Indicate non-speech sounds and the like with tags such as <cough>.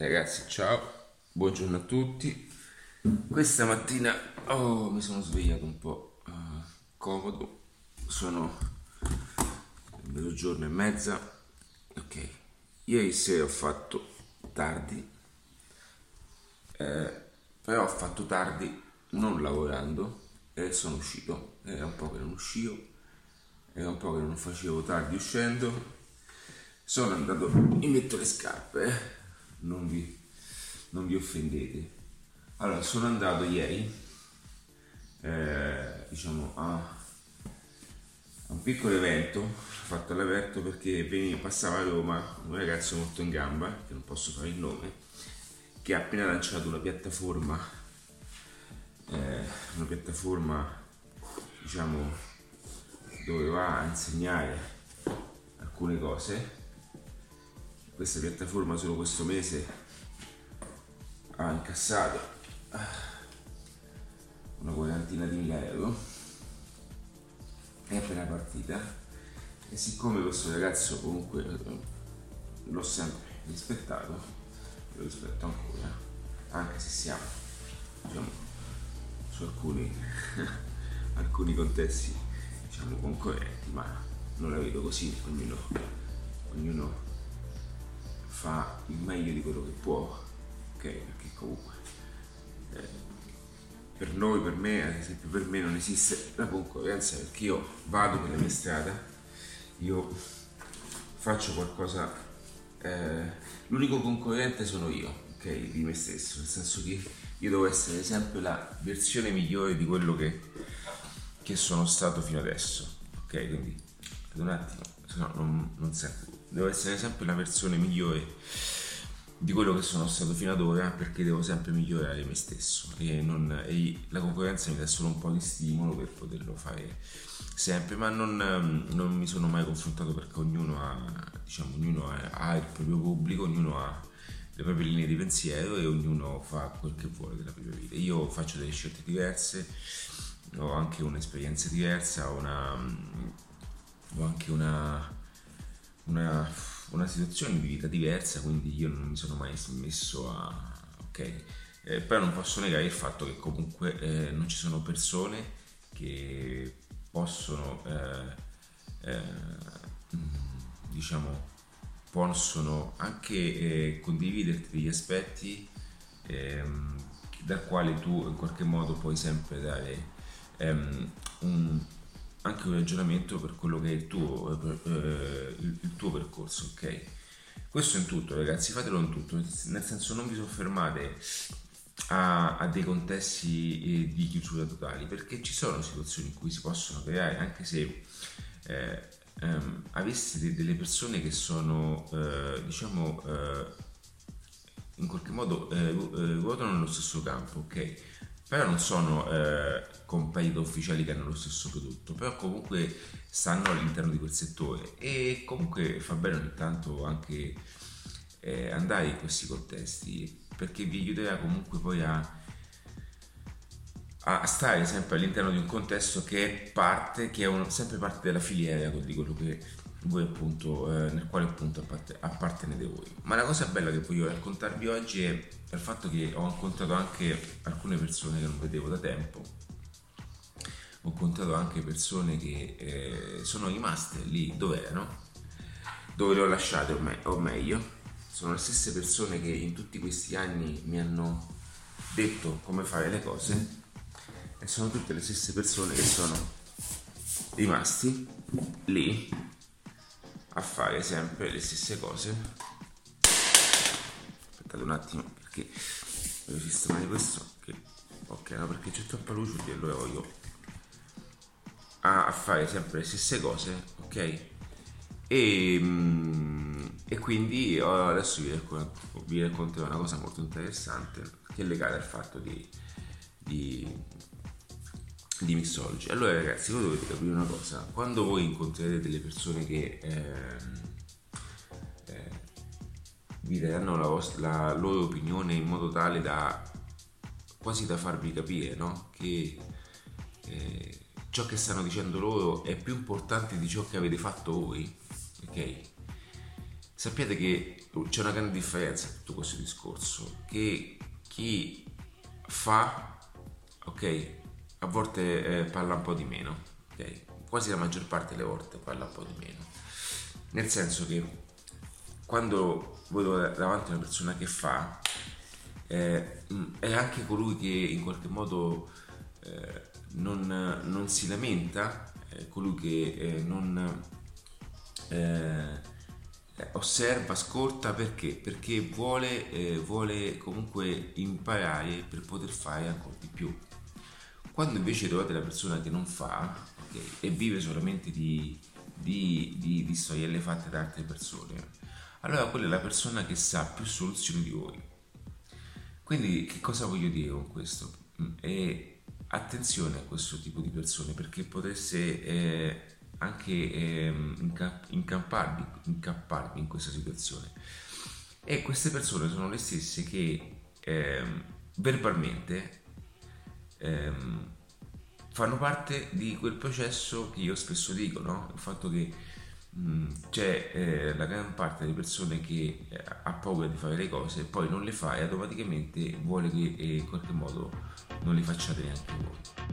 Ragazzi, ciao, buongiorno a tutti. Questa mattina oh, mi sono svegliato un po' uh, comodo, sono mezzogiorno e mezza. Ok, ieri sera ho fatto tardi, eh, però ho fatto tardi non lavorando e sono uscito. Era un po' che non uscivo, era un po' che non facevo tardi uscendo. Sono andato, mi metto le scarpe. Eh non vi, non vi offendete. Allora, sono andato ieri, eh, diciamo, a, un piccolo evento fatto all'aperto perché veniva, passava a Roma un ragazzo molto in gamba, che non posso fare il nome, che ha appena lanciato una piattaforma, eh, una piattaforma, diciamo, dove va a insegnare alcune cose questa piattaforma solo questo mese ha incassato una quarantina di mila euro. È appena partita e siccome questo ragazzo comunque eh, l'ho sempre rispettato lo rispetto ancora anche se siamo diciamo su alcuni <laughs> alcuni contesti diciamo concorrenti ma non la vedo così ognuno fa il meglio di quello che può, ok? Perché comunque eh, per noi, per me, ad esempio per me non esiste la concorrenza perché io vado per la mia strada, io faccio qualcosa, eh, l'unico concorrente sono io, ok? Di me stesso, nel senso che io devo essere sempre la versione migliore di quello che, che sono stato fino adesso, ok? Quindi, un attimo, se no non, non sento devo essere sempre la versione migliore di quello che sono stato fino ad ora perché devo sempre migliorare me stesso. E, non, e la concorrenza mi dà solo un po' di stimolo per poterlo fare sempre ma non, non mi sono mai confrontato perché ognuno ha, diciamo, ognuno ha, ha il proprio pubblico ognuno ha le proprie linee di pensiero e ognuno fa quel che vuole della propria vita. Io faccio delle scelte diverse ho anche un'esperienza diversa ho, una, ho anche una una, una, situazione di vita diversa, quindi io non mi sono mai messo a... ok, eh, però non posso negare il fatto che comunque eh, non ci sono persone che possono, eh, eh diciamo, possono anche eh, condividerti degli aspetti ehm, dal quale tu in qualche modo puoi sempre dare um, un anche un ragionamento per quello che è il tuo, eh, il, tuo percorso, ok? Questo in tutto, ragazzi, fatelo in tutto, nel senso non vi soffermate a, a, dei contesti eh, di chiusura totali, perché ci sono situazioni in cui si possono creare, anche se eh, ehm, aveste delle persone che sono, eh, diciamo, eh, in qualche modo eh, ruotano nello stesso campo, ok? Però non sono eh, competitor ufficiali che hanno lo stesso prodotto, però comunque stanno all'interno di quel settore e comunque fa bene ogni tanto anche eh, andare in questi contesti perché vi aiuterà comunque poi a, a stare sempre all'interno di un contesto che è parte, che è un, sempre parte della filiera di quello che voi appunto, eh, nel quale appunto appartenete voi. Ma la cosa bella che voglio raccontarvi oggi è il fatto che ho incontrato anche alcune persone che non vedevo da tempo. Ho incontrato anche persone che eh, sono rimaste lì dove erano, dove le ho lasciate o, me- o meglio. Sono le stesse persone che in tutti questi anni mi hanno detto come fare le cose e sono tutte le stesse persone che sono rimasti lì a fare sempre le stesse cose. Aspettate un attimo perché devo sistemare questo che, ok no perché c'è troppa luce e allora voglio a, a, fare sempre le stesse cose ok? E, mm, e quindi adesso vi, racconto, vi racconterò una cosa molto interessante che è legata al fatto di, di di mixology. Allora ragazzi, voi dovete capire una cosa, quando voi incontrerete delle persone che eh, eh, vi daranno la, vostra, la loro opinione in modo tale da quasi da farvi capire no? che eh, ciò che stanno dicendo loro è più importante di ciò che avete fatto voi, ok? Sappiate che c'è una grande differenza in tutto questo discorso, che chi fa, ok, a volte eh, parla un po' di meno, ok? Quasi la maggior parte delle volte parla un po' di meno. Nel senso che quando vedo davanti una persona che fa, eh, è anche colui che in qualche modo eh, non, non, si lamenta, è colui che eh, non eh, osserva, ascolta perché? Perché vuole, eh, vuole comunque imparare per poter fare ancora di più. Quando invece trovate la persona che non fa okay, e vive solamente di, di, di, di storielle fatte da altre persone, allora quella è la persona che sa più soluzioni di voi. Quindi che cosa voglio dire con questo? Mm, e attenzione a questo tipo di persone perché potreste eh, anche eh, incamparvi, incapparvi in questa situazione. E queste persone sono le stesse che eh, verbalmente ehm, fanno parte di quel processo che io spesso dico, no? il fatto che Mm, c'è eh, la gran parte delle persone che eh, ha paura di fare le cose, poi non le fa e automaticamente vuole che eh, in qualche modo non le facciate neanche voi.